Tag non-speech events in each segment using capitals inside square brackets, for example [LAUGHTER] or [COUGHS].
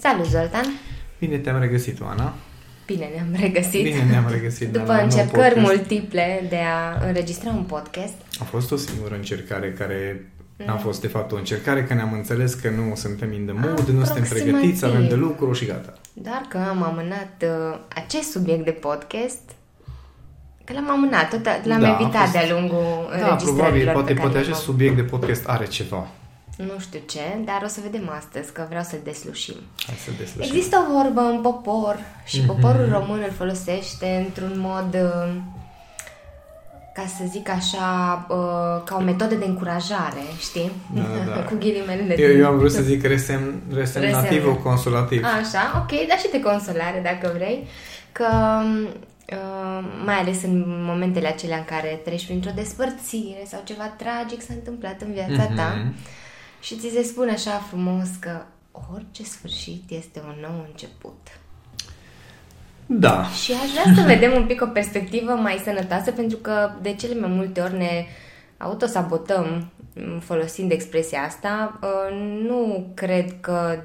Salut, Zoltan! Bine te-am regăsit, Oana. Bine ne-am regăsit. Bine ne-am regăsit. După la încercări podcast. multiple de a înregistra un podcast. A fost o singură încercare care a Mm. fost de fapt o încercare că ne-am înțeles că nu suntem in the mood, nu suntem Aproximativ. pregătiți, avem de lucru și gata. Doar că am amânat uh, acest subiect de podcast, că l-am amânat, tot l-am Da, a evitat fost- de-a lungul Da, înregistrărilor probabil, pe poate, care poate le-am acest avut. subiect de podcast are ceva. Nu știu ce, dar o să vedem astăzi, că vreau să-l deslușim. Hai să deslușim. Există o vorbă în popor și poporul român îl folosește într-un mod, uh, ca să zic așa, uh, ca o metodă de încurajare, știi? Da, da, da. [LAUGHS] Cu ghilimelele. Eu, din- eu am vrut să zic resem, resemnativ Resemne. o consolativ. Așa, ok, dar și de consolare dacă vrei, că uh, mai ales în momentele acelea în care treci printr-o despărțire sau ceva tragic s-a întâmplat în viața ta Mhm. Și ți se spune așa frumos că orice sfârșit este un nou început. Da. Și aș vrea să vedem un pic o perspectivă mai sănătoasă, pentru că de cele mai multe ori ne autosabotăm m, folosind expresia asta. Uh, Nu cred că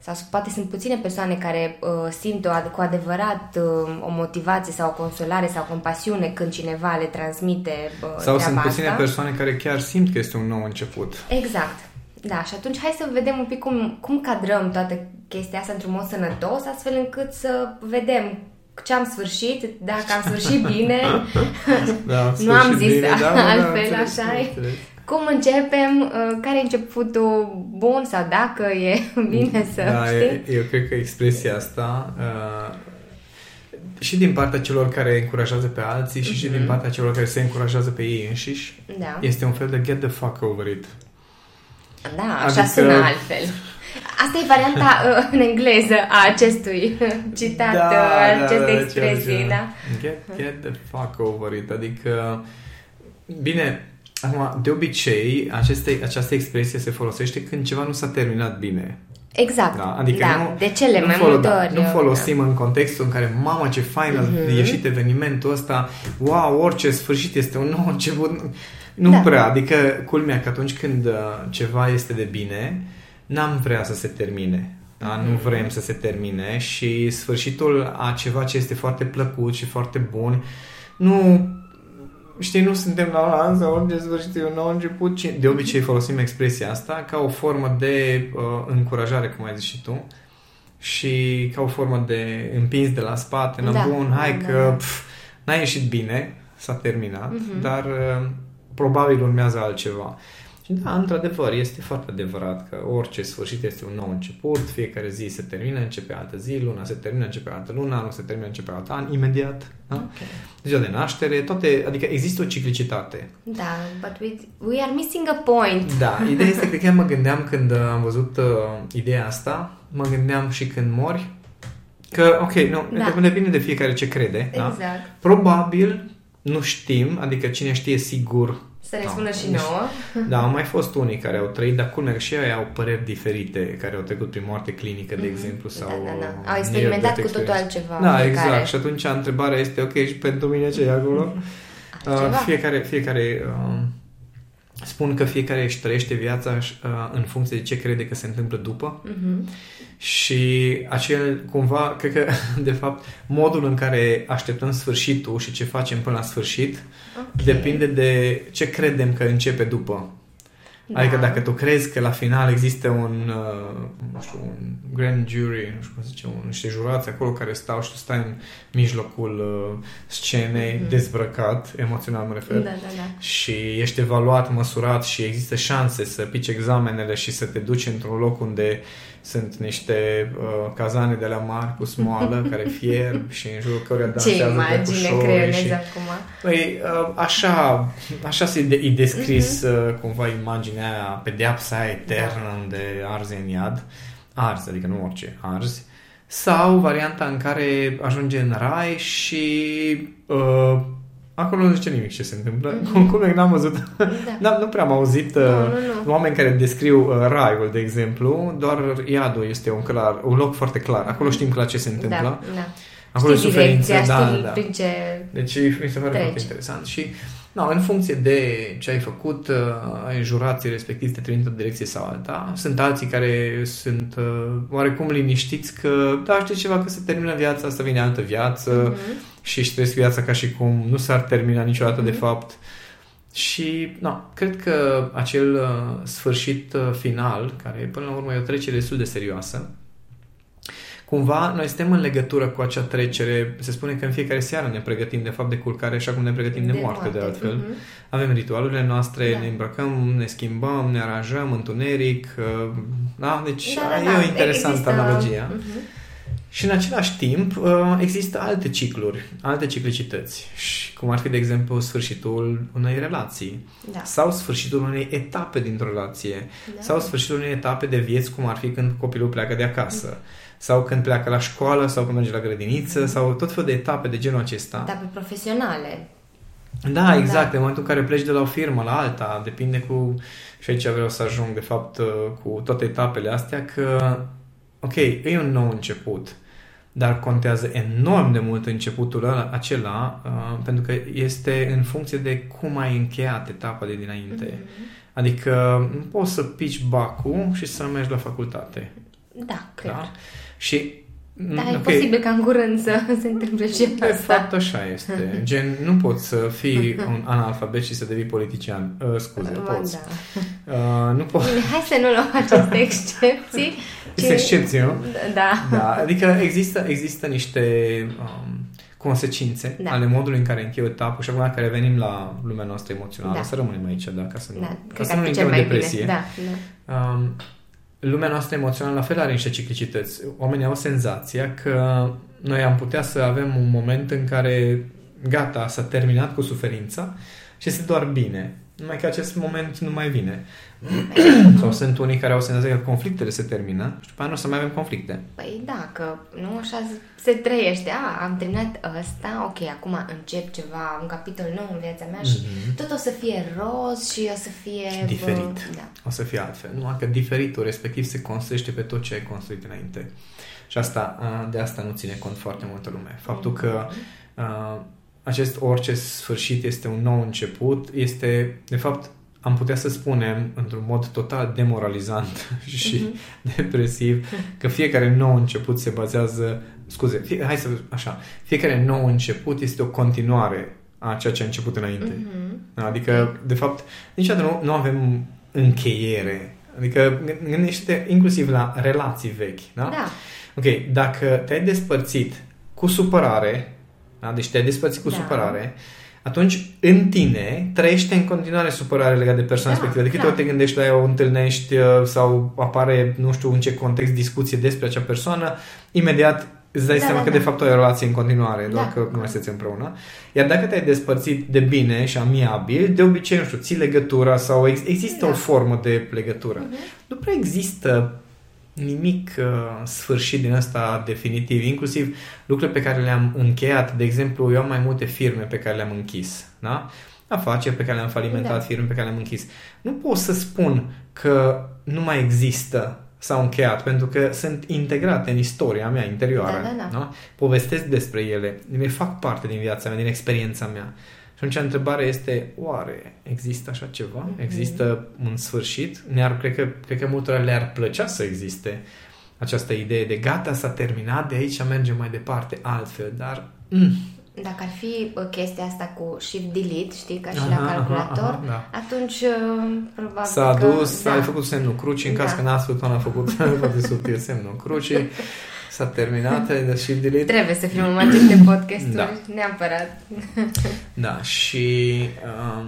sau poate sunt puține persoane care uh, simt o, ad- cu adevărat uh, o motivație sau o consolare sau compasiune când cineva le transmite uh, Sau treaba sunt puține asta. persoane care chiar simt că este un nou început. Exact. Da, și atunci hai să vedem un pic cum, cum cadrăm toată chestia asta într-un mod sănătos, astfel încât să vedem ce am sfârșit, dacă am sfârșit bine, Da, [LAUGHS] nu am sfârșit zis bine, da, da, altfel, înțeles, așa e. înțeles. cum începem, uh, care e începutul bun sau dacă e [LAUGHS] bine să Da, știi. e- eu cred că expresia asta uh, și din partea celor care încurajează pe alții și, și din partea celor care se încurajează pe ei înșiși Mhm. Da, este un fel de get the fuck over it. Da, așa adică- sună altfel. Asta e varianta [LAUGHS] uh, în engleză a acestui [LAUGHS] citat, uh, a acestei ceva de expresii, genul. da? Get, get the fuck over it. Adică, bine, acum, de obicei, aceste, această expresie se folosește când ceva nu s-a terminat bine. Exact. Da, adică da. nu, de cele nu mai folo- multe da, ori. Nu uh, folosim în contextul în care, mamă, ce fain a Mhm. ieșit evenimentul ăsta, wow, orice sfârșit este un nou început. Nu Da. prea, adică culmea că atunci când uh, ceva este de bine, n-am vrea să se termine. Da? Nu Mhm. vrem să se termine și sfârșitul a ceva ce este foarte plăcut și foarte bun, nu știi, nu suntem la la sau orice sfârșit e un nou început, ci de obicei folosim expresia asta ca o formă de uh, încurajare, cum ai zis și tu, și ca o formă de împins de la spate, Da, da, bun, hai da, că da. pf, n-a ieșit bine, s-a terminat, Mhm. dar uh, probabil urmează altceva. Și da, într-adevăr, este foarte adevărat că orice sfârșit este un nou început, fiecare zi se termină, începe altă zi, luna se termină, începe altă lună, anul se termină, începe alt an, imediat. Da? Ok. Ziua de naștere, toate, adică există o ciclicitate. Da, but we, we are missing a point. Da, ideea este că chiar mă gândeam când uh, am văzut uh, ideea asta, mă gândeam și când mori, că, ok, nu, Da. da. depinde de fiecare ce crede. Da? Exact. Probabil nu știm, adică cine știe sigur. Să ne da, spună și nu știu. nouă. Da, au mai fost unii care au trăit, dar culmea că și ei au păreri diferite, care au trecut prin moarte clinică, de exemplu, sau... Da, da, da. uh, Au experimentat near-death cu totul experience. altceva Da, fiecare. exact. Și atunci întrebarea este, ok, și pentru mine ce e acolo? [LAUGHS] Altceva. Uh, fiecare, fiecare uh, spun că fiecare își trăiește viața uh, în funcție de ce crede că se întâmplă după Mhm. și acel, cumva, cred că, [LAUGHS] de fapt, modul în care așteptăm sfârșitul și ce facem până la sfârșit Ok. depinde de ce credem că începe după. Da. Adică dacă tu crezi că la final există un, uh, nu știu, un grand jury, nu știu cum se zice, un, niște jurați acolo care stau și tu stai în mijlocul uh, scenei, Mhm. dezbrăcat, emoțional mă refer, Da, da, da. și ești evaluat, măsurat și există șanse să pici examenele și să te duci într-un loc unde sunt niște uh, cazane de la mari cu smoală [LAUGHS] care fierb și în jurul căruia Ce dansează imagine drăgușori creionezi și... acum? Păi, uh, așa, așa se de- e descris Mhm. uh, cumva imaginea aia, pedeapsa aia eternă unde arzi în iad, arzi, adică nu orice, arzi, sau varianta în care ajunge în rai și uh, acolo nu zice nimic ce se întâmplă. Cum, cum n-am văzut, Da. n-am, nu prea am auzit uh, Nu, nu, nu. oameni care descriu uh, raiul, de exemplu, doar iadul este un, clar, un loc foarte clar. Acolo știm clar ce se întâmplă. Da, da. Acolo știi e suferință, direcția, da, știi da. prin ce Deci mi se pare Treci. foarte interesant și no, în funcție de ce ai făcut, uh, ai jurații respectiv te trimit o direcție sau alta. Sunt alții care sunt uh, oarecum liniștiți că, da, știi ceva, că se termină viața, asta vine altă viață Mm-hmm. și își trăiesc viața ca și cum nu s-ar termina niciodată de Mhm. fapt. Și, no, cred că acel uh, sfârșit uh, final, care până la urmă e o trecere destul de serioasă, cumva noi suntem în legătură cu acea trecere, se spune că în fiecare seară ne pregătim de fapt de culcare, așa cum ne pregătim de, de moarte, de altfel. Mhm. Avem ritualurile noastre, Da. ne îmbrăcăm, ne schimbăm, ne aranjăm, întuneric, uh, da? Deci Da, da, e da. o interesantă Există- analogia. Mhm. Și în același timp uh, există alte cicluri, alte ciclicități, și cum ar fi, de exemplu, sfârșitul unei relații Da. sau sfârșitul unei etape dintr-o relație Da. sau sfârșitul unei etape de vieți, cum ar fi când copilul pleacă de acasă sau când pleacă la școală sau când merge la grădiniță sau tot felul de etape de genul acesta. Etape profesionale. Da, exact. Da. În momentul în care pleci de la o firmă la alta, depinde cu... Și aici vreau să ajung, de fapt, uh, cu toate etapele astea, că, ok, e un nou început, dar contează enorm de mult începutul ăla, acela, uh, pentru că este în funcție de cum ai încheiat etapa de dinainte. Mhm. Adică nu poți să pici bacul și să mergi la facultate. Da, cred. Da? Și Da, mm, e ok, posibil ca în curând să se întâmple și De asta. fapt, așa este. [LAUGHS] Gen, nu poți să fii un analfabet și să devii politician. Uh, scuze, Ba, poți. Da. Uh, nu poți. Bine, hai să nu luăm aceste [LAUGHS] excepții. Este excepție, nu? Da. Da, adică există, există niște um, consecințe Da. ale modului în care închei o etapă și acum dacă revenim la lumea noastră emoțională, Da. să rămânem aici, da, ca să nu, Da, ca cred să că nu ar fi intrăm cel în mai depresie. bine. Da, da. Um, lumea noastră emoțională la fel are niște ciclicități. Oamenii au senzația că noi am putea să avem un moment în care gata, s-a terminat cu suferința și este doar bine. Numai că acest moment nu mai vine. [COUGHS] Sau sunt unii care au senzația că conflictele se termină și după aia nu o să mai avem conflicte. Păi da, că nu așa se trăiește. A, am terminat ăsta, ok, acum încep ceva, un capitol nou în viața mea și Mhm. tot o să fie roz și o să fie... Diferit. bă, Da. O să fie altfel. Numai că diferitul respectiv se construiește pe tot ce ai construit înainte. Și asta, a, de asta nu ține cont foarte multă lume. Faptul că a, acest orice sfârșit este un nou început, este, de fapt, am putea să spunem, într-un mod total demoralizant [LAUGHS] și depresiv, că fiecare nou început se bazează, scuze, fie, hai să, așa, fiecare nou început este o continuare a ceea ce a început înainte. Mhm. Adică, de fapt, niciodată nu, nu avem încheiere. Adică gândește inclusiv la relații vechi. Da? Da. Ok, dacă te-ai despărțit cu supărare, da? deci te-ai despărțit cu Da. supărare, atunci în tine trăiește în continuare supărare legată de persoana Da, respectivă. De câte clar. ori te gândești la ea, o întâlnești uh, sau apare, nu știu în ce context, discuție despre acea persoană, imediat îți dai Da, seama da, că da. de fapt ai o relație în continuare, doar Da. că nu mai sunteți împreună. Iar dacă te-ai despărțit de bine și amiabil, de obicei, nu știu, ții legătura sau ex- există Da. o formă de legătură. Mhm. Nu prea există nimic uh, sfârșit din asta definitiv, inclusiv lucruri pe care le-am încheiat. De exemplu, eu am mai multe firme pe care le-am închis, da? Afaceri pe care le-am falimentat, Da. firme pe care le-am închis. Nu pot să spun că nu mai există sau încheiat, pentru că sunt integrate în istoria mea interioară. Da, da, da. Povestesc despre ele, ele fac parte din viața mea, din experiența mea. Și atunci întrebarea este, oare există așa ceva? Mhm. Există un sfârșit? Ne-ar, cred, că, cred că multora le-ar plăcea să existe această idee de gata, s-a terminat, de aici mergem mai departe altfel, dar... Mm, Dacă ar fi bă, chestia asta cu shift-delete, știi, ca și Aha, la aha, calculator, aha, da. atunci uh, probabil S-a că... dus, da. ai făcut semnul crucii, în caz Da. că n-ați făcut, a făcut [LAUGHS] foarte subtil semnul crucii, s-a terminat, ai dat shift delete. Trebuie să filmăm aceste podcasturi, Da. neapărat. [LAUGHS] Da, și uh,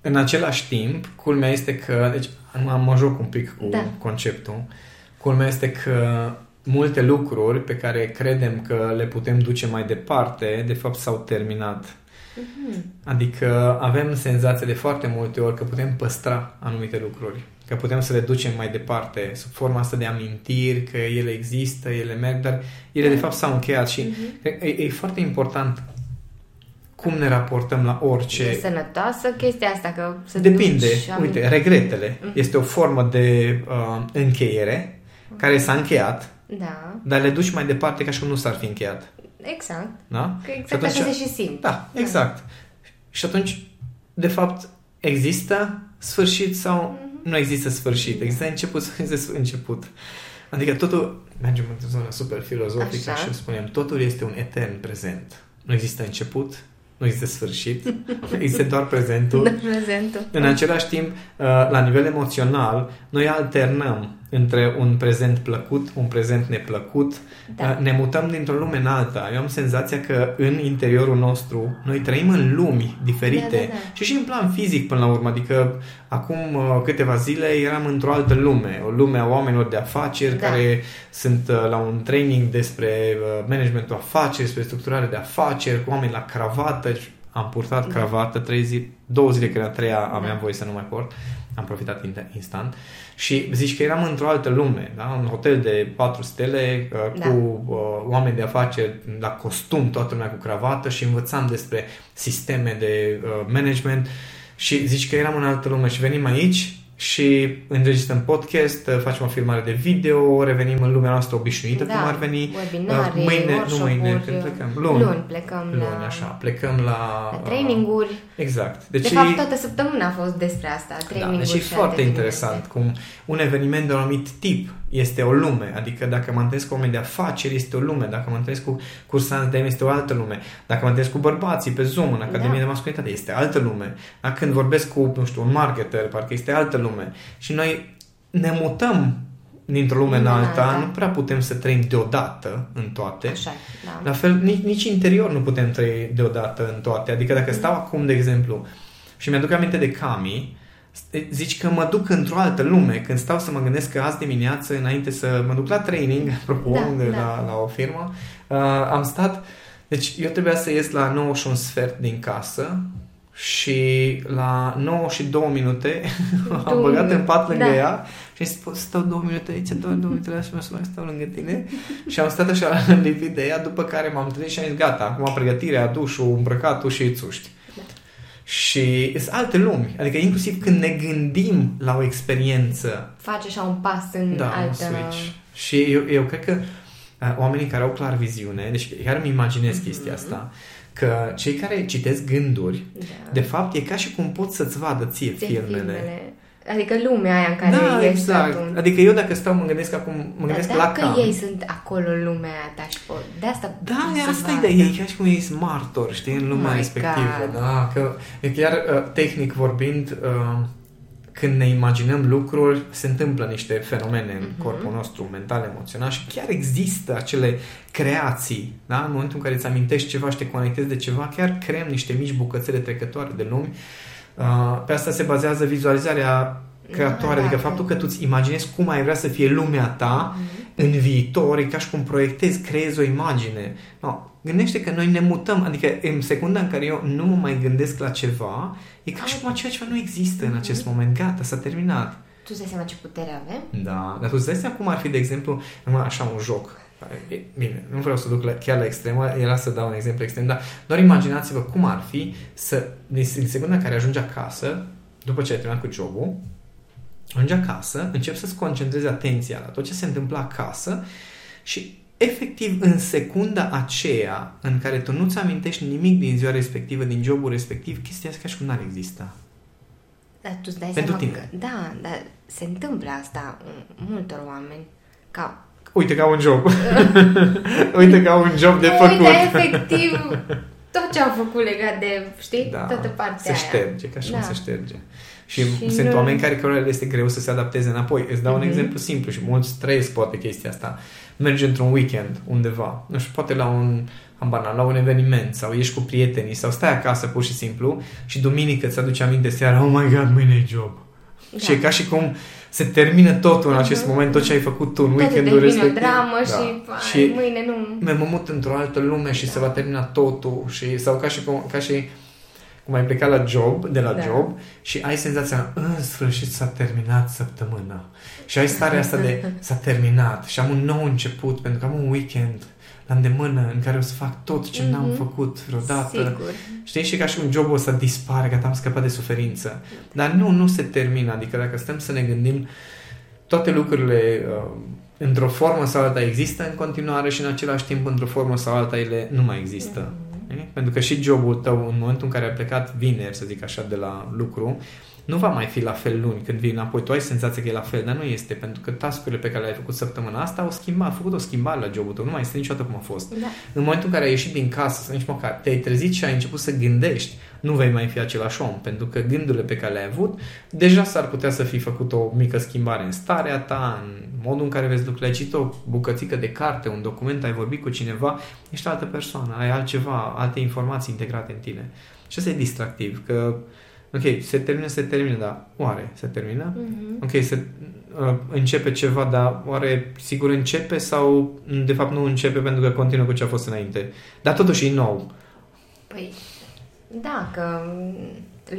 în același timp, culmea este că, deci am mă joc un pic cu Da. conceptul, culmea este că multe lucruri pe care credem că le putem duce mai departe, de fapt s-au terminat. Mhm. Adică avem senzația de foarte multe ori că putem păstra anumite lucruri, că putem să le ducem mai departe sub forma asta de amintiri, că ele există, ele merg, dar ele de fapt s-au încheiat și Mhm. cred că e, e foarte important cum ne raportăm la orice E sănătoasă chestia asta, că să Depinde. duci aminte. Uite, regretele Mhm. este o formă de uh, încheiere care s-a încheiat, Da, dar le duci mai departe ca și cum nu s-ar fi încheiat. Exact. Da? Că exact atunci, așa se și simt. Da, exact. Da. Și atunci, de fapt, există sfârșit sau mm-hmm. Nu există sfârșit? Există început sau [LAUGHS] există început? Adică totul, mergem într-o zonă super filozofică Așa. și spunem, totul este un etern prezent. Nu există început, nu există sfârșit, [LAUGHS] există doar prezentul. Da, prezentul. În același timp, uh, la nivel emoțional, noi alternăm între un prezent plăcut, un prezent neplăcut, da. Uh, ne mutăm dintr-o lume în alta. Eu am senzația că în interiorul nostru noi trăim în lumi diferite da, da, da. și și în plan fizic până la urmă. Adică acum uh, câteva zile eram într-o altă lume, o lume a oamenilor de afaceri da. care sunt la un training despre managementul afaceri, despre structurare de afaceri, cu oameni la cravată am purtat da. cravată trei zi, două zile, că era treia, aveam da. voie să nu mai port, am profitat instant și zici că eram într-o altă lume, da? un hotel de patru stele uh, da. cu uh, oameni de afaceri la costum, toată lumea cu cravată și învățam despre sisteme de uh, management și zici că eram în altă lume și venim aici și înregistrăm podcast, uh, facem o filmare de video, revenim în lumea noastră obișnuită, da, cum ar veni webinare, uh, mâine, nu mâine, când plecăm, luni, luni plecăm luni, la, așa, plecăm la, la traininguri. Uh, exact. Deci, de fapt, toată săptămâna a fost despre asta, traininguri. Da, deci e foarte interesant cum un eveniment de un anumit tip este o lume, adică dacă mă întâlnesc cu oameni de afaceri este o lume, dacă mă întâlnesc cu cursanți de este o altă lume, dacă mă întâlnesc cu bărbații pe Zoom în Academia da. de Masculinitate este altă lume, dacă când vorbesc cu, nu știu, un marketer, parcă este altă lume și noi ne mutăm dintr-o lume în alta, da. nu prea putem să trăim deodată în toate. Așa, da. La fel, nici, nici interior nu putem trăi deodată în toate. Adică dacă stau mm. acum, de exemplu, și mi-aduc aminte de Cami, zici că mă duc într-o altă lume când stau să mă gândesc că azi dimineață, înainte să mă duc la training, [LAUGHS] apropo, da, da. La, la o firmă, uh, am stat, deci eu trebuia să ies la 9 și un sfert din casă și la 9 și 2 minute [LAUGHS] am băgat în pat lângă da. ea și am zis, pot stau două minute aici, două, două minute la și mă să mai stau lângă tine [LAUGHS] și am stat așa lipit de ea, după care m-am trezit și am zis, gata, acum pregătirea, dușul, îmbrăcatul și țuști. Și sunt alte lumi. Adică inclusiv când ne gândim la o experiență. Face așa un pas în da, altă... switch. Și eu, eu cred că uh, oamenii care au clar viziune, deci chiar îmi imaginez mm-hmm. chestia asta, că cei care citesc gânduri, da. de fapt e ca și cum pot să-ți vadă ție filmele. filmele Adică lumea aia în care da, ești exact. atunci. Adică eu dacă stau, mă gândesc acum, mă gândesc Dar la dacă cam. ei sunt acolo în lumea aia ta și pot, de asta Da, e asta e ideea, e ca și cum ei sunt martori, știi, în lumea My respectivă. God. Da, că e chiar uh, tehnic vorbind, uh, când ne imaginăm lucruri, se întâmplă niște fenomene în uh-huh. corpul nostru, mental, emoțional și chiar există acele creații, da? În momentul în care îți amintești ceva și te conectezi de ceva, chiar creăm niște mici bucățele trecătoare de lumi. Uh, pe asta se bazează vizualizarea creatoare, da, adică da. faptul că tu îți imaginezi cum ai vrea să fie lumea ta mm-hmm. în viitor, e ca și cum proiectezi, creezi o imagine. No, gândește că noi ne mutăm, adică în secunda în care eu nu mă mai gândesc la ceva, e ca și cum acela ceva nu există mm-hmm. în acest mhm. moment, gata, s-a terminat. Tu îți dai seama ce putere avem? Da, dar tu îți dai seama cum ar fi, de exemplu, numai așa un joc. Bine, nu vreau să duc la, chiar la extremă, era să dau un exemplu extrem, dar doar imaginați-vă cum ar fi să, din secunda în care ajungi acasă, după ce ai terminat cu jobul, ajungi acasă, începi să-ți concentrezi atenția la tot ce se întâmplă acasă și efectiv în secunda aceea în care tu nu-ți amintești nimic din ziua respectivă, din jobul respectiv, chestia asta ca și cum n-ar exista. Dar tu îți dai Pentru seama tine. Că, da, dar se întâmplă asta multor oameni. Ca... Uite ca un job. [LAUGHS] Uite ca un job de făcut. Uite, efectiv, [LAUGHS] tot ce au făcut legat de, știi, da, toată partea se aia. șterge, ca și da. cum se șterge. Și, Și sunt nu- oameni care care le este greu să se adapteze înapoi. Îți dau un Mhm. exemplu simplu și mulți trăiesc poate chestia asta. Mergi într-un weekend undeva, nu știu, poate la un am banal, la un eveniment sau ești cu prietenii sau stai acasă pur și simplu și duminică îți aduce aminte seara, oh my god, mâine e job. Da. Și e ca și cum se termină totul în acest Mhm. moment, tot ce ai făcut tu în Toate weekendul devine o respectiv. dramă Da. și, pai, și mâine nu... mă mă mut într-o altă lume și Da. se va termina totul și sau ca și cum, ca și cum ai plecat la job, de la Da. job și ai senzația în sfârșit s-a terminat săptămâna. Și ai starea asta de s-a terminat și am un nou început pentru că am un weekend la îndemână în care o să fac tot ce n-am Mhm. făcut vreodată. Sigur. Știi? Și ca și un job o să dispare, gata, am scăpat de suferință. Dar nu, nu se termină. Adică dacă stăm să ne gândim toate lucrurile uh, într-o formă sau alta există în continuare și în același timp într-o formă sau alta ele nu mai există. Mm-hmm. Pentru că și jobul tău în momentul în care ai plecat vineri, să zic așa, de la lucru, nu va mai fi la fel luni când vii înapoi. Tu ai senzația că e la fel, dar nu este, pentru că tascurile pe care le-ai făcut săptămâna asta au schimbat, au făcut o schimbare la jobul tău, nu mai este niciodată cum a fost. Da. În momentul în care ai ieșit din casă, nici măcar te-ai trezit și ai început să gândești, nu vei mai fi același om, pentru că gândurile pe care le-ai avut, deja s-ar putea să fi făcut o mică schimbare în starea ta, în modul în care vezi lucrurile, ai citit o bucățică de carte, un document, ai vorbit cu cineva, ești altă persoană, ai altceva, alte informații integrate în tine. Și asta e distractiv, că ok, se termină, se termină, dar oare se termină? Mm-hmm. Ok, se uh, începe ceva, dar oare sigur începe sau de fapt nu începe pentru că continuă cu ce a fost înainte? Dar totuși e nou. Păi, da, că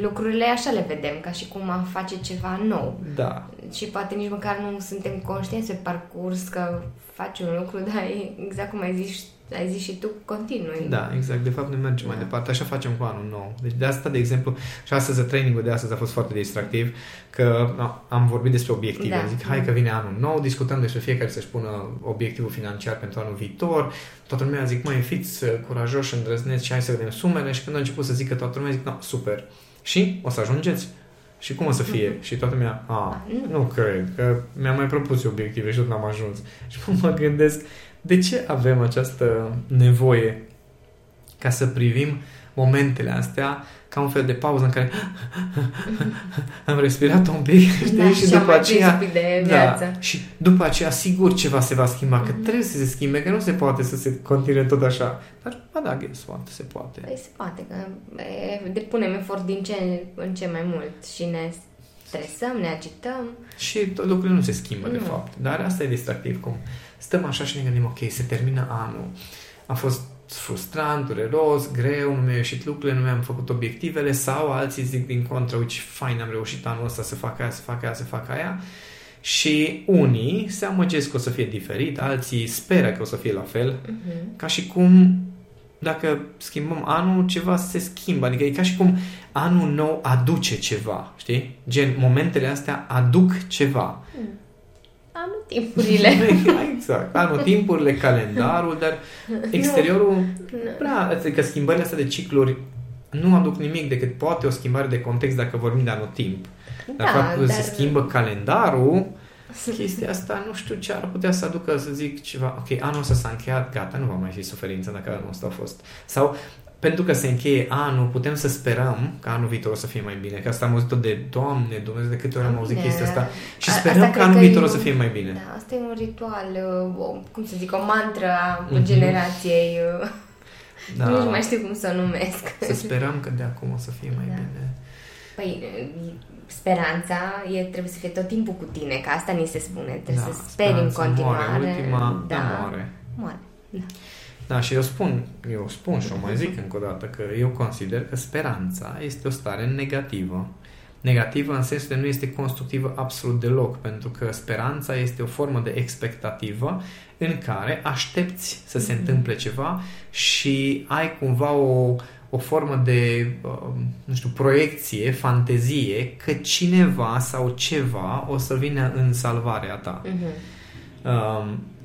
lucrurile așa le vedem, ca și cum am face ceva nou. Da. Și poate nici măcar nu suntem conștienți pe parcurs că faci un lucru, [LAUGHS] dar e exact cum ai zis ai zis și tu, continui. Da, exact. De fapt, ne mergem da. mai departe. Așa facem cu anul nou. Deci de asta, de exemplu, și astăzi trainingul de astăzi a fost foarte distractiv, că am vorbit despre obiective. Da. Zic, hai că vine anul nou, discutăm despre fiecare să-și pună obiectivul financiar pentru anul viitor. Toată lumea zic, mai fiți uh, curajoși, îndrăzneți și hai să vedem sumele. Și când a început să zică toată lumea, zic, no, super. Și o să ajungeți? Și cum o să fie? Mm-hmm. Și toată lumea, a, da, nu cred, că mi-am mai propus obiective și tot n-am ajuns. [LAUGHS] Și mă gândesc, de ce avem această nevoie ca să privim momentele astea ca un fel de pauză în care [LAUGHS] am respirat un pic știi? Da, și, și după aceea de viață. Da, și după aceea sigur ceva se va schimba, mm-hmm. că mhm. trebuie să se schimbe, că nu se poate să se continue tot așa. Dar, ba da, guess what, se poate. Păi se poate, că depunem efort din ce în ce mai mult și ne stresăm, ne agităm. Și lucrurile nu se schimbă, nu. de fapt. Dar asta e distractiv, cum stăm așa și ne gândim, ok, se termină anul. A fost frustrant, dureros, greu, nu mi-au ieșit lucrurile, nu mi-am făcut obiectivele sau alții zic din contră, uite, fain, am reușit anul ăsta să fac aia, să fac aia, să fac aia. Și unii se amăgesc că o să fie diferit, alții speră că o să fie la fel, uh-huh. ca și cum dacă schimbăm anul, ceva se schimbă. Adică e ca și cum anul nou aduce ceva, știi? Gen, momentele astea aduc ceva. Mm anotimpurile. [LAUGHS] exact. Anotimpurile, calendarul, dar exteriorul, nu. prea, adică schimbările astea de cicluri nu aduc nimic decât poate o schimbare de context dacă vorbim de anotimp. Dar da, faptul dar... se schimbă calendarul, [LAUGHS] chestia asta nu știu ce ar putea să aducă să zic ceva, ok, anul ăsta s-a încheiat, gata, nu va mai fi suferință dacă anul ăsta a fost. Sau pentru că se încheie anul, putem să sperăm că anul viitor o să fie mai bine. Că asta am auzit de Doamne, Dumnezeu, de câte ori am auzit chestia asta. Și sperăm asta că anul viitor o să fie mai bine. Da, asta e un ritual, uh, o, cum să zic, o mantră a mm-hmm. generației. Uh, da. [LAUGHS] Nu mai știu cum să o numesc. Să sperăm că de acum o să fie mai da. bine. Păi, speranța e, trebuie să fie tot timpul cu tine, că asta ni se spune. Trebuie da, să speri în continuare. Moare, ultima, da, da moare. Moare, da. Da, și eu spun, eu spun și o mai zic încă o dată că eu consider că speranța este o stare negativă. Negativă în sensul de nu este constructivă absolut deloc, pentru că speranța este o formă de expectativă în care aștepți să se întâmple ceva și ai cumva o, o formă de, um, nu știu, proiecție, fantezie că cineva sau ceva o să vină în salvarea ta. Uh-huh.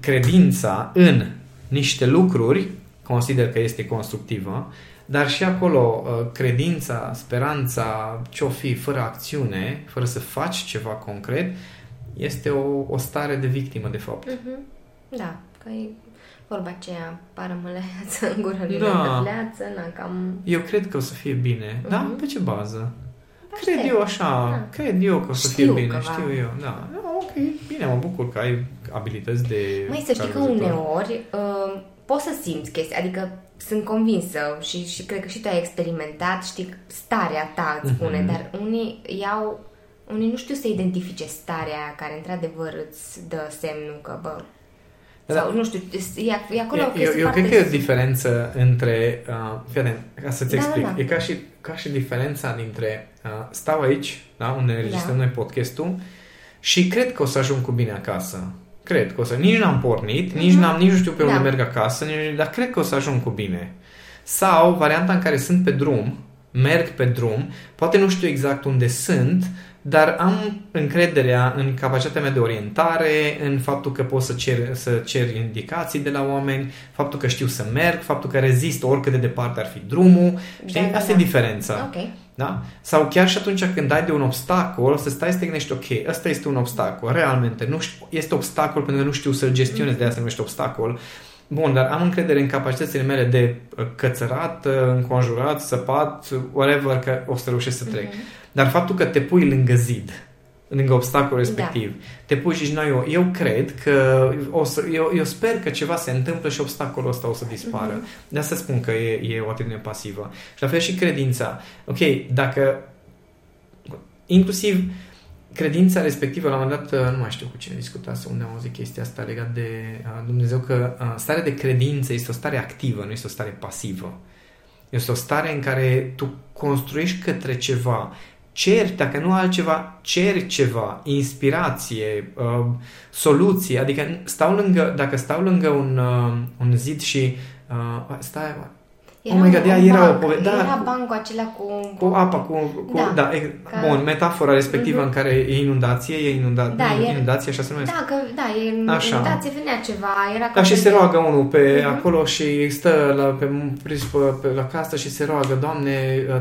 Credința în niște lucruri, consider că este constructivă, dar și acolo uh, credința, speranța, ce-o fi, fără acțiune, fără să faci ceva concret, este o, o stare de victimă, de fapt. Mm-hmm. Da, că e vorba aceea, pară măleață în gură da. fleață, na, cam... Eu cred că o să fie bine. Mm-hmm. Da? Pe ce bază? Cred eu așa, da. cred eu că o să știu fie bine, știu eu, da. Ok, bine, mă bucur că ai abilități de... Mai să știi că uneori uh, poți să simți chestii, adică sunt convinsă și, și cred că și tu ai experimentat, știi, starea ta îți spune, uh-huh. dar unii iau, unii nu știu să identifice starea care într-adevăr îți dă semnul că, bă, da, sau, nu știu, e, e acolo eu, eu, eu cred că e o diferență între, uh, fii atent, ca să-ți da, explic, da, da. e ca și, ca și diferența dintre uh, stau aici, da, unde înregistrăm da. noi podcastul și cred că o să ajung cu bine acasă. Cred că o să... Nici n-am pornit, mm-hmm. nici, n-am, nici nu știu pe unde da. merg acasă, nici, dar cred că o să ajung cu bine. Sau varianta în care sunt pe drum, merg pe drum, poate nu știu exact unde sunt, dar am încrederea în capacitatea mea de orientare, în faptul că pot să cer, să cer indicații de la oameni, faptul că știu să merg, faptul că rezist oricât de departe ar fi drumul. Știi? Da, da, Asta da. e diferența. Ok. Da? Sau chiar și atunci când ai de un obstacol, să stai să te gândești, ok, ăsta este un obstacol, realmente, nu știu, este obstacol pentru că nu știu să-l gestionez, de asta se numește obstacol. Bun, dar am încredere în capacitățile mele de uh, cățărat, uh, înconjurat, săpat, whatever, că o să reușesc să trec. Dar faptul că te pui lângă zid, lângă obstacolul respectiv, te pui și zici, noi, eu, eu cred că o să, eu, eu sper că ceva se întâmplă și obstacolul ăsta o să dispară. De asta spun că e, e o atitudine pasivă. Și la fel și credința. Ok, dacă inclusiv credința respectivă, la un moment dat, nu mai știu cu cine discutase, unde am auzit chestia asta legat de uh, Dumnezeu, că uh, starea de credință este o stare activă, nu este o stare pasivă. Este o stare în care tu construiești către ceva, ceri, dacă nu altceva, ceri ceva, inspirație, uh, soluție, adică stau lângă, dacă stau lângă un, uh, un zid și uh, stai, Era oh my god, un ea era o banc, poveste. Da, Era cu- bancul acela cu... cu apa, cu, cu Da. da, e, Ca- bun, metafora respectivă Mhm. în care e inundație, e inunda, Da, e- inundație, așa se numește. Da, că, da, e Așa. inundație, venea ceva, era ca Da, și fel se de- roagă unul pe Mhm. acolo și stă la, pe, prins pe, pe, la casă și se roagă, Doamne,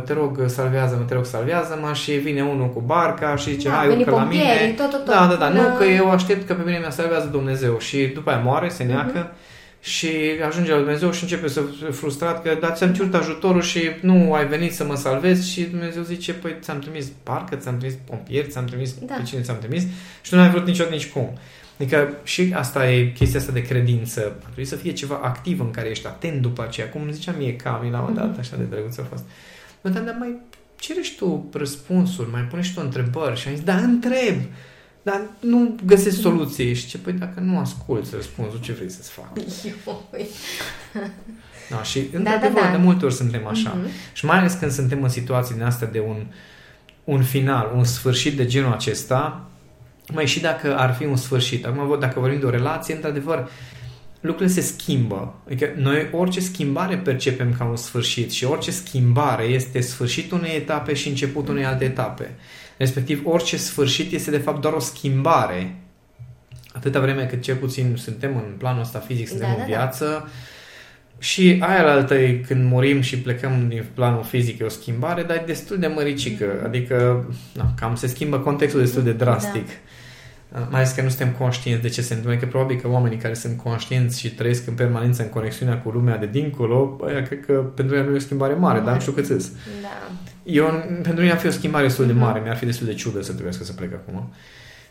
te rog, salvează-mă, te rog, salvează-mă și vine unul cu barca și zice, Da, hai, veni urcă la pompierii, mine. tot, tot, tot. Da, da, da, nu Da. că eu aștept că pe mine mi-a salvează Dumnezeu și după aia moare, se neacă Mhm. Și ajunge la Dumnezeu și începe să fie frustrat că da, ți-am cerut ajutorul și nu ai venit să mă salvezi și Dumnezeu zice, păi ți-am trimis barcă, ți-am trimis pompieri, ți-am trimis Da. pe cine ți-am trimis și tu nu ai vrut niciodată nici cum. Adică și asta e chestia asta de credință. Ar trebui să fie ceva activ în care ești atent după aceea. Cum zicea mie Cami la un moment dat, așa de drăguț a fost. Mă, dar, dar mai cere și tu răspunsuri, mai pune și tu întrebări. Și am zis, da, întreb. Dar nu găsesc soluție. Și ce, păi dacă nu asculți răspunsul, ce vrei să-ți fac? Ioi. [LAUGHS] Da, și da, într-adevăr, da. de multe ori suntem așa. Mhm. Și mai ales când suntem în situații din astea de un, un final, un sfârșit de genul acesta, mai și dacă ar fi un sfârșit. Acum, vă- dacă vorbim de o relație, într-adevăr, lucrurile se schimbă. Adică noi orice schimbare percepem ca un sfârșit și orice schimbare este sfârșitul unei etape și începutul unei alte etape. Respectiv, orice sfârșit este de fapt doar o schimbare. Atâta vreme cât cel puțin suntem în planul ăsta fizic, suntem Da, în da, da. viață, și aia la altă e când murim și plecăm din planul fizic e o schimbare, dar e destul de măricică. Adică, na, cam se schimbă contextul destul de drastic. Da. Mai ales că nu suntem conștienți de ce se întâmplă. Că probabil că oamenii care sunt conștienți și trăiesc în permanență în conexiunea cu lumea de dincolo, aia cred că pentru ei nu e o schimbare mare, dar nu știu cât îți. Da. Eu, pentru mine ar fi o schimbare destul de Mhm. mare, mi-ar fi destul de ciudă să trebuiască să plec acum.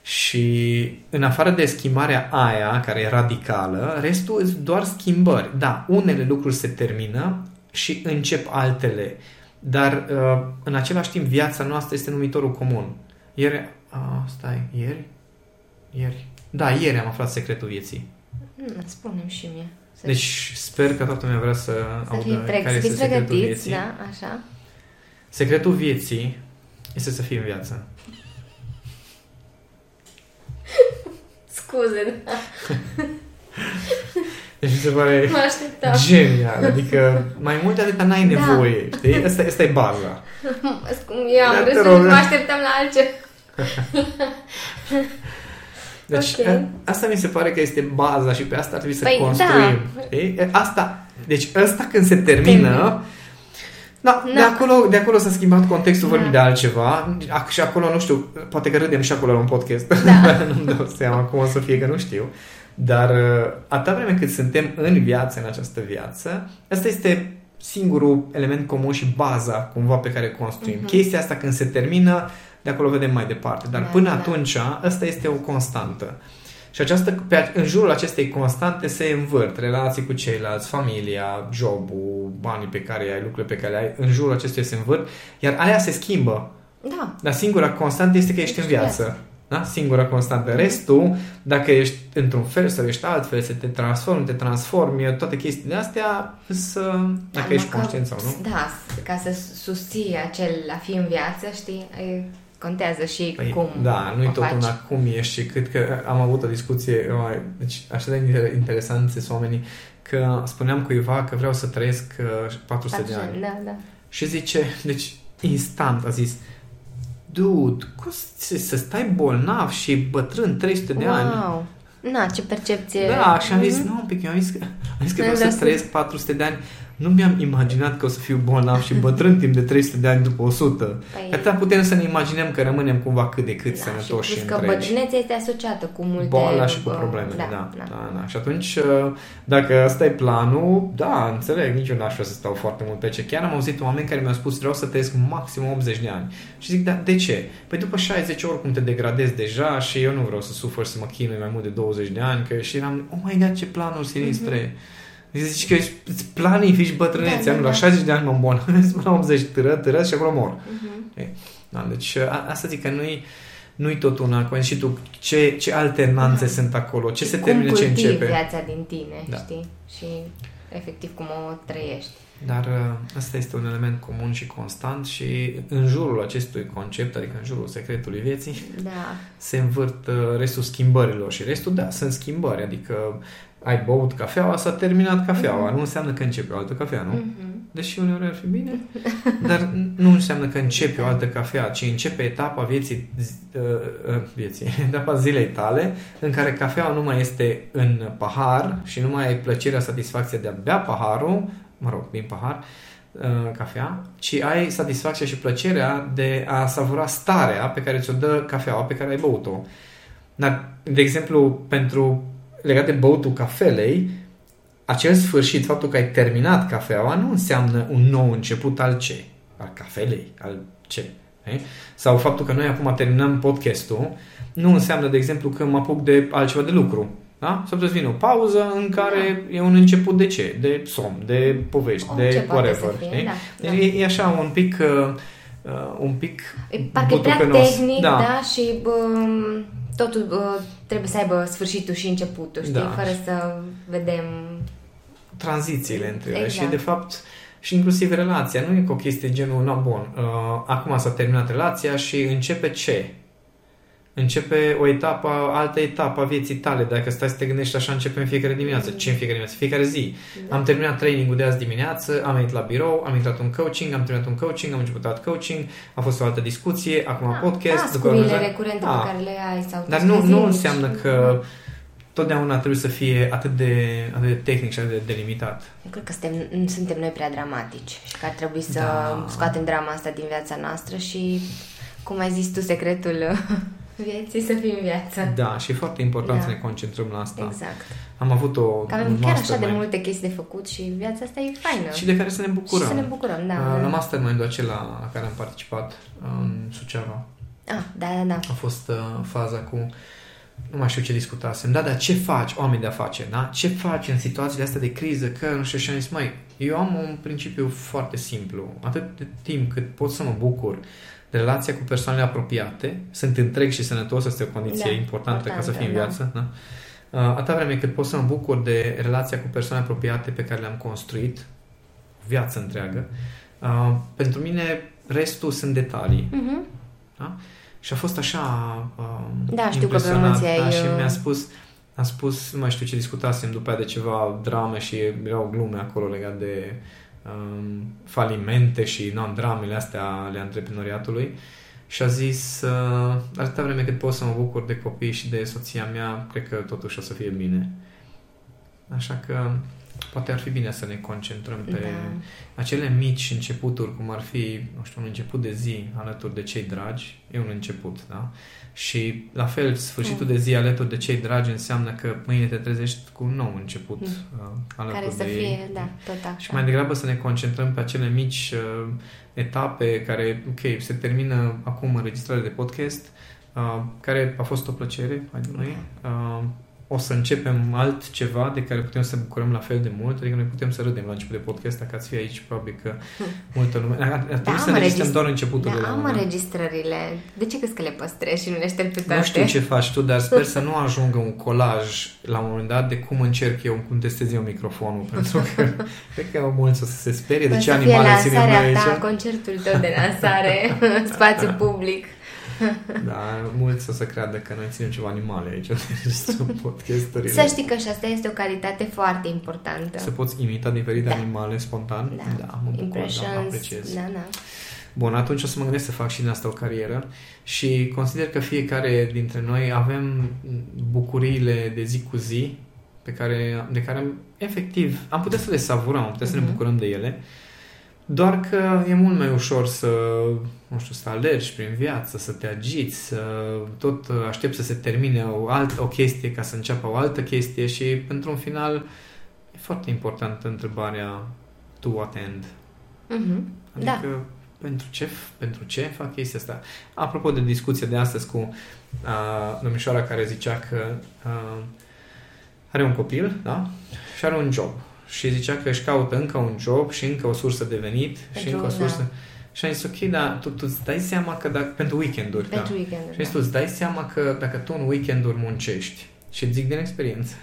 Și în afară de schimbarea aia, care e radicală, restul sunt doar schimbări. Da, unele lucruri se termină și încep altele. Dar uh, în același timp viața noastră este numitorul comun. Ieri, uh, stai, ieri? Ieri. Da, ieri am aflat secretul vieții. Mm, Spune-mi și mie. Să, Deci sper că toată lumea vrea să, să fie audă preg, care să este fiți secretul pregătiți, vieții. da, așa. Secretul vieții este să fii în viață. [LAUGHS] Scuze, da. [LAUGHS] Deci mi se pare Mă așteptam. genial. Adică mai mult de atâta n-ai Da. nevoie. Știi? Asta, asta e baza. [LAUGHS] Eu am Da, te râs, rog. mă așteptam la altceva. Deci Ok. a- asta mi se pare că este baza și pe asta ar trebui să Păi, construim. da. Știi? Asta, deci ăsta când se termină, Termină. Da, de, Da. acolo, de acolo s-a schimbat contextul, Da. vorbim de altceva. Ac- Și acolo, nu știu, poate că râdem și acolo la un podcast. Da. [LAUGHS] Nu-mi dau seama cum o să fie, că nu știu. Dar uh, atâta vreme cât suntem în viață, în această viață, asta este singurul element comun și baza cumva pe care construim. Mhm. Chestia asta când se termină, de acolo vedem mai departe. Dar Da, până da. atunci, asta este o constantă. Și această, pe, în jurul acestei constante se învârt relații cu ceilalți, familia, jobul, banii pe care ai, lucrurile pe care le ai, în jurul acestuia se învârt, iar aia se schimbă. Da. Dar singura constantă este că ești în Ești în viață. Da? Singura constantă. Restul, dacă ești într-un fel sau ești altfel, să te transformi, te transformi, toate chestiile astea, să, dacă Da, ești măcar- conștient sau nu. Da, ca să susții acel a fi în viață, știi, e, contează și Păi, cum da, nu-i o tot faci. una cum ești și cât că am avut o discuție, mai, deci așa de inter- interesant sunt oamenii, că spuneam cuiva că vreau să trăiesc uh, 400 de ani. Da, da. Și zice, deci instant a zis, dude, cum să, să stai bolnav și bătrân 300 de ani? Wow. Na, ce percepție. Da, și am zis, Mhm. nu, un pic, eu am zis că, am zis că Da, vreau da, să să- trăiesc 400 de ani. Nu mi-am imaginat că o să fiu bolnav și bătrân timp de 300 de ani după 100. Păi- Păi, Atâta putem să ne imaginăm că rămânem cumva cât de cât Da, sănătoși și și, plus că întregi. bătrânețea este asociată cu multe... boala și cu uh, problemele, da, da, da, da, da. Și atunci, uh, dacă asta e planul, da, înțeleg, nici eu n-aș vrea să stau foarte mult pe ce. Chiar am auzit oameni care mi-au spus, vreau să trăiesc maxim 80 de ani. Și zic, da, de ce? Păi după 60 oricum te degradezi deja și eu nu vreau să sufăr să mă chinui mai mult de 20 de ani, că și eram, oh my god, ce planuri sinistre. Zici că îți planifici bătrânețea, Da, da, nu, la da. 60 de ani mă îmbolnăvesc, [LAUGHS] până la 80 târă, târă și acolo mor. Mhm. Da, deci a, asta zic că nu-i, nu-i tot una, cum ai zis și tu, ce, ce alternanțe Da. sunt acolo, ce Și se cum termină, ce cultivi începe. viața din tine, Da. știi? Și efectiv cum o trăiești. Dar uh, ăsta este un element comun și constant și în jurul acestui concept, adică în jurul secretului vieții, Da. se învârt uh, restul schimbărilor și restul, da, sunt schimbări, adică ai băut cafeaua, s-a terminat cafeaua, Mhm. nu înseamnă că începe o altă cafea, nu? Mhm. Deși uneori ar fi bine, [LAUGHS] dar nu înseamnă că începe o altă cafea, ci începe etapa vieții, zi- uh, uh, vieții, [LAUGHS] etapa zilei tale, în care cafeaua nu mai este în pahar și nu mai ai plăcerea, satisfacția de a bea paharul, mă rog, din pahar, uh, cafea, ci ai satisfacția și plăcerea de a savura starea pe care ți-o dă cafeaua pe care ai băut-o. Dar, de exemplu, pentru legat de băutul cafelei, acel sfârșit, faptul că ai terminat cafeaua, nu înseamnă un nou început al ce? Al cafelei, al ce? E? Sau faptul că noi acum terminăm podcastul, nu înseamnă, de exemplu, că mă apuc de altceva de lucru. Da? S-ar putea să vină o pauză în care e un început de ce? De somn, de povești, Orice de poate whatever. să fie, știi? da, da. E, e așa un pic... Uh, uh, un pic E Parcă e prea butucănos. tehnic, Da. da, da și bă, totul bă, trebuie să aibă sfârșitul și începutul, știi? Da. Fără să vedem... tranzițiile între ele Exact. și de fapt și inclusiv relația. Nu e cu o chestie genul, na bun, uh, acum s-a terminat relația și începe ce? Începe o etapă, altă etapă a vieții tale. Dacă stai să te gândești așa, începe în fiecare dimineață. Ce în fiecare dimineață? Fiecare zi. Da. Am terminat trainingul de azi dimineață, am venit la birou, am intrat în coaching, am terminat un coaching, am început alt coaching, a fost o altă discuție, acum podcast. după Tascurile urmă- recurente Da. pe care le ai sau Dar te nu, nu prezinți. înseamnă că totdeauna trebuie să fie atât de, atât de tehnic și atât de delimitat. Eu cred că suntem, suntem noi prea dramatici și că ar trebui să Da. scoatem drama asta din viața noastră și, cum ai zis tu, secretul vieții să fie în viață. Da, și e foarte important Da. să ne concentrăm la asta. Exact. Am avut o Că avem un chiar așa de mastermind multe chestii de făcut și viața asta e faină. și de care să ne bucurăm. Și să ne bucurăm, da. Uh, La mastermind-ul acela la care am participat în Suceava Ah, da, da, da. a fost uh, faza cu nu mai știu ce discutasem, da, dar ce faci, oameni de afaceri, da? Ce faci în situațiile astea de criză, că nu știu, și am zis, mai, eu am un principiu foarte simplu. Atât de timp cât pot să mă bucur de relația cu persoanele apropiate, sunt întreg și sănătos, asta e o condiție Da, importantă ca să importantă, fii în da. viață, da? Uh, Atâta vreme cât pot să mă bucur de relația cu persoane apropiate pe care le-am construit, o viață întreagă, uh, pentru mine restul sunt detalii. Mhm. Da? Și a fost așa uh, Da, știu că pe impresionat, mulți ai, da, și uh, mi-a spus a spus, nu mai știu ce discutasem după aia de ceva drame și erau glume acolo legat de um, falimente și non, dramele astea ale antreprenoriatului și a zis uh, atâta vreme cât pot să mă bucur de copii și de soția mea, cred că totuși o să fie bine. Așa că poate ar fi bine să ne concentrăm pe Da. acele mici începuturi, cum ar fi, nu știu, un început de zi alături de cei dragi, e un început, da? Și, la fel, sfârșitul Mm. de zi alături de cei dragi înseamnă că mâine te trezești cu un nou început Mm. uh, alături Care să de fie, ei. da, tot așa. Și mai degrabă să ne concentrăm pe acele mici uh, etape care, ok, se termină acum înregistrarea de podcast, uh, care a fost o plăcere, hai de noi. Uh, o să începem altceva de care putem să bucurăm la fel de mult, adică noi putem să râdem la început de podcast, dacă ați fi aici, probabil că multă lume... Ar, ar trebui Da, să am înregistrăm înregist- doar începutul de Da, la am moment. înregistrările. De ce crezi că le păstrezi și nu le ștergi pe toate? Nu știu ce faci tu, dar sper [LAUGHS] să nu ajungă un colaj la un moment dat de cum încerc eu, cum testez eu microfonul, [LAUGHS] pentru că cred că mulți o să se sperie de O ce să fie animale ținem noi lansarea ta, aici. concertul tău de lansare, [LAUGHS] spațiu public. [LAUGHS] Da, mulți o să creadă că noi ținem ceva animale aici, înregistrăm [LAUGHS] podcasturile. Să știi că și asta este o calitate foarte importantă. Să poți imita diferite Da. animale spontan? Da. da mă bucur, da, Impressions, apreciez. da, da. bun, atunci o să mă gândesc să fac și din asta o carieră și consider că fiecare dintre noi avem bucuriile de zi cu zi pe care, de care efectiv am putea să le savurăm, am putea uh-huh. să ne mhm. bucurăm de ele, doar că e mult mai ușor să, nu știu, să alergi prin viață, să te agiți, să tot aștept să se termine o, altă, o chestie ca să înceapă o altă chestie și pentru un final e foarte importantă întrebarea to what end. Uh-huh. Adică da. pentru ce, pentru ce fac chestia asta? Apropo de discuția de astăzi cu uh, domnișoara care zicea că uh, are un copil, da? Și are un job. Și zicea că își caută încă un job și încă o sursă de venit pentru, și încă o sursă... Da. Și am zis, ok, dar tu, tu îți dai seama că dacă, pentru weekenduri, pentru da. weekenduri, și zis, da. tu îți dai seama că dacă tu în weekenduri muncești, și zic din experiență,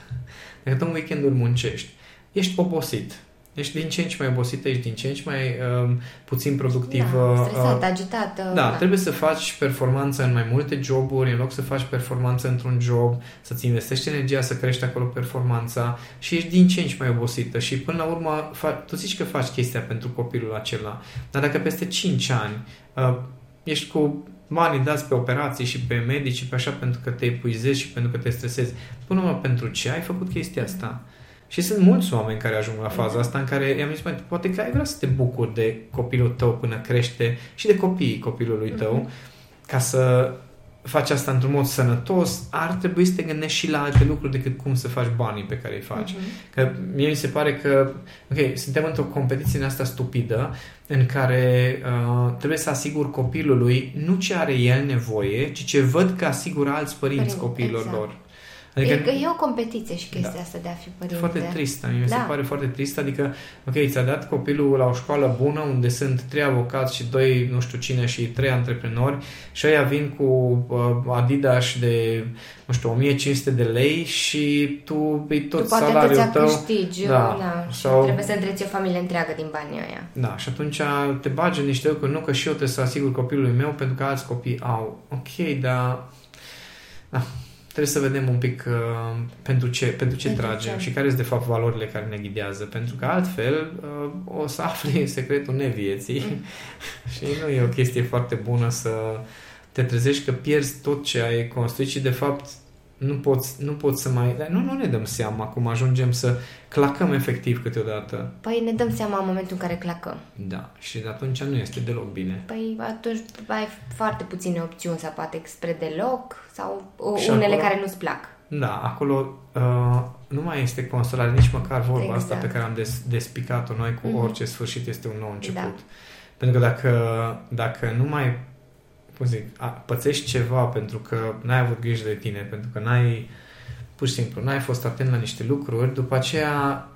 dacă tu în weekenduri muncești, ești obosit, ești din ce în ce mai obosită, ești din ce în ce mai uh, puțin productivă. Da, stresată, uh, agitată. Da, da, trebuie să faci performanță în mai multe joburi, în loc să faci performanță într-un job, să-ți investești energia, să crești acolo performanța și ești din ce în ce mai obosită și până la urmă fa- tu zici că faci chestia pentru copilul acela, dar dacă peste 5 ani uh, ești cu banii dați pe operații și pe medici și pe așa pentru că te epuizezi și pentru că te stresezi, până la urmă pentru ce ai făcut chestia asta? Și sunt mulți oameni care ajung la faza asta în care i-am zis, poate că ai vrea să te bucuri de copilul tău până crește și de copiii copilului tău, mm-hmm. ca să faci asta într-un mod sănătos, ar trebui să te gândești și la alte lucruri decât cum să faci banii pe care îi faci. Mm-hmm. Că mie mi se pare că, ok, suntem într-o competiție în asta stupidă în care uh, trebuie să asigur copilului nu ce are el nevoie, ci ce văd că asigură alți părinți Părinte, copiilor exact. lor. Adică, e, e o competiție și chestia da. asta de a fi părinte. Foarte tristă, mi da. se pare foarte tristă. Adică, ok, ți-a dat copilul la o școală bună unde sunt trei avocați și doi, nu știu cine, și trei antreprenori și ăia vin cu uh, Adidas de, nu știu, 1500 de lei și tu îi tot tu salariul tău. câștigi, da, da, sau... trebuie să întreții o familie întreagă din banii ăia. Da, și atunci te bagi în niște lucruri, nu că și eu trebuie să asigur copilului meu pentru că alți copii au. Ok, dar... Da, trebuie să vedem un pic uh, pentru ce, pentru ce pentru tragem ce? și care sunt de fapt valorile care ne ghidează. Pentru că altfel uh, o să afli [LAUGHS] secretul nevieții mm. [LAUGHS] și nu e o chestie foarte bună să te trezești că pierzi tot ce ai construit și de fapt nu poți, nu poți să mai... Nu, nu ne dăm seama cum ajungem să clacăm efectiv câteodată. Păi ne dăm seama în momentul în care clacăm. Da, și de atunci nu este deloc bine. Păi atunci ai foarte puține opțiuni, sau poate spre deloc, sau și unele acolo, care nu-ți plac. Da, acolo uh, nu mai este consolare, nici măcar vorba exact. asta pe care am des, despicat-o noi cu mm-hmm. orice sfârșit este un nou început. Da. Pentru că dacă, dacă nu mai cum zic, a, pățești ceva pentru că n-ai avut grijă de tine, pentru că n-ai, pur și simplu, n-ai fost atent la niște lucruri, după aceea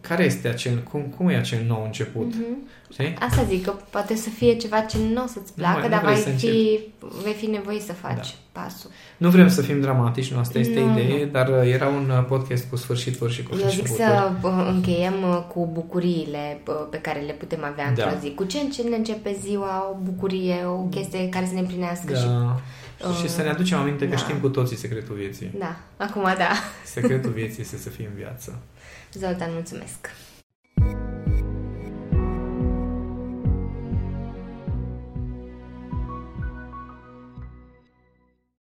care este acel, cum, cum e acel nou început? Mm-hmm. Știi? Asta zic, că poate să fie ceva ce nu o să-ți placă, nu, dar nu vai fi, vei fi nevoit să faci da. pasul. Nu vrem să fim dramatici, nu asta este nu, idee, dar uh, era un uh, podcast cu sfârșituri și cu Eu zic să uh, încheiem cu bucuriile pe care le putem avea da. într-o zi. Cu ce ne începe ziua, o bucurie, o chestie care să ne împlinească da. și Uh, și să ne aducem aminte da. că știm cu toții secretul vieții. Da, acum da. Secretul vieții este să fii în viață. Zoltan, mulțumesc!